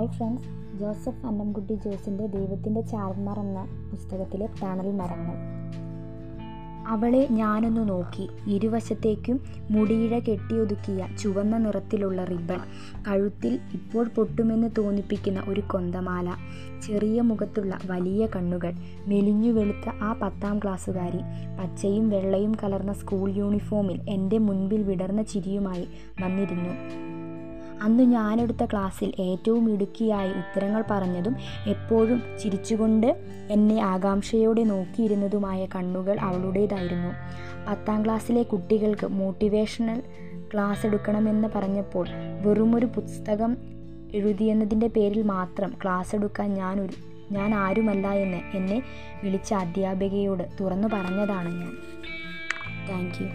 Hi friends Joseph Annamkutty ജോസിന്റെ ദൈവത്തിന്റെ ചാരന്മാർ എന്ന പുസ്തകത്തിലെ തണൽ മരങ്ങൾ. അവളെ ഞാനൊന്ന് നോക്കി. ഇരുവശത്തേക്കും മുടിയിഴ കെട്ടിയൊതുക്കിയ ചുവന്ന നിറത്തിലുള്ള റിബൺ കഴുത്തിൽ ഇപ്പോൾ പൊട്ടുമെന്ന് തോന്നിപ്പിക്കുന്ന ഒരു കൊന്തമാല ചെറിയ മുഖത്തുള്ള വലിയ കണ്ണുകൾ മെലിഞ്ഞു വെളുത്ത ആ പത്താം ക്ലാസ്സുകാരി പച്ചയും വെള്ളയും കലർന്ന സ്കൂൾ യൂണിഫോമിൽ എന്റെ മുൻപിൽ വിടർന്ന ചിരിയുമായി വന്നിരുന്നു. അന്ന് ഞാനെടുത്ത ക്ലാസ്സിൽ ഏറ്റവും ഇടുക്കിയായി ഉത്തരങ്ങൾ പറഞ്ഞതും എപ്പോഴും ചിരിച്ചുകൊണ്ട് എന്നെ ആകാംക്ഷയോടെ നോക്കിയിരുന്നതുമായ കണ്ണുകൾ അവളുടേതായിരുന്നു. പത്താം ക്ലാസ്സിലെ കുട്ടികൾക്ക് മോട്ടിവേഷണൽ ക്ലാസ് എടുക്കണമെന്ന് പറഞ്ഞപ്പോൾ വെറുമൊരു പുസ്തകം എഴുതിയെന്നതിന്റെ പേരിൽ മാത്രം ക്ലാസ് എടുക്കാൻ ഞാൻ ഒരു ഞാൻ ആരുമല്ല എന്ന് എന്നെ വിളിച്ച അധ്യാപികയോട് തുറന്നു പറഞ്ഞതാണ് ഞാൻ. Thank you.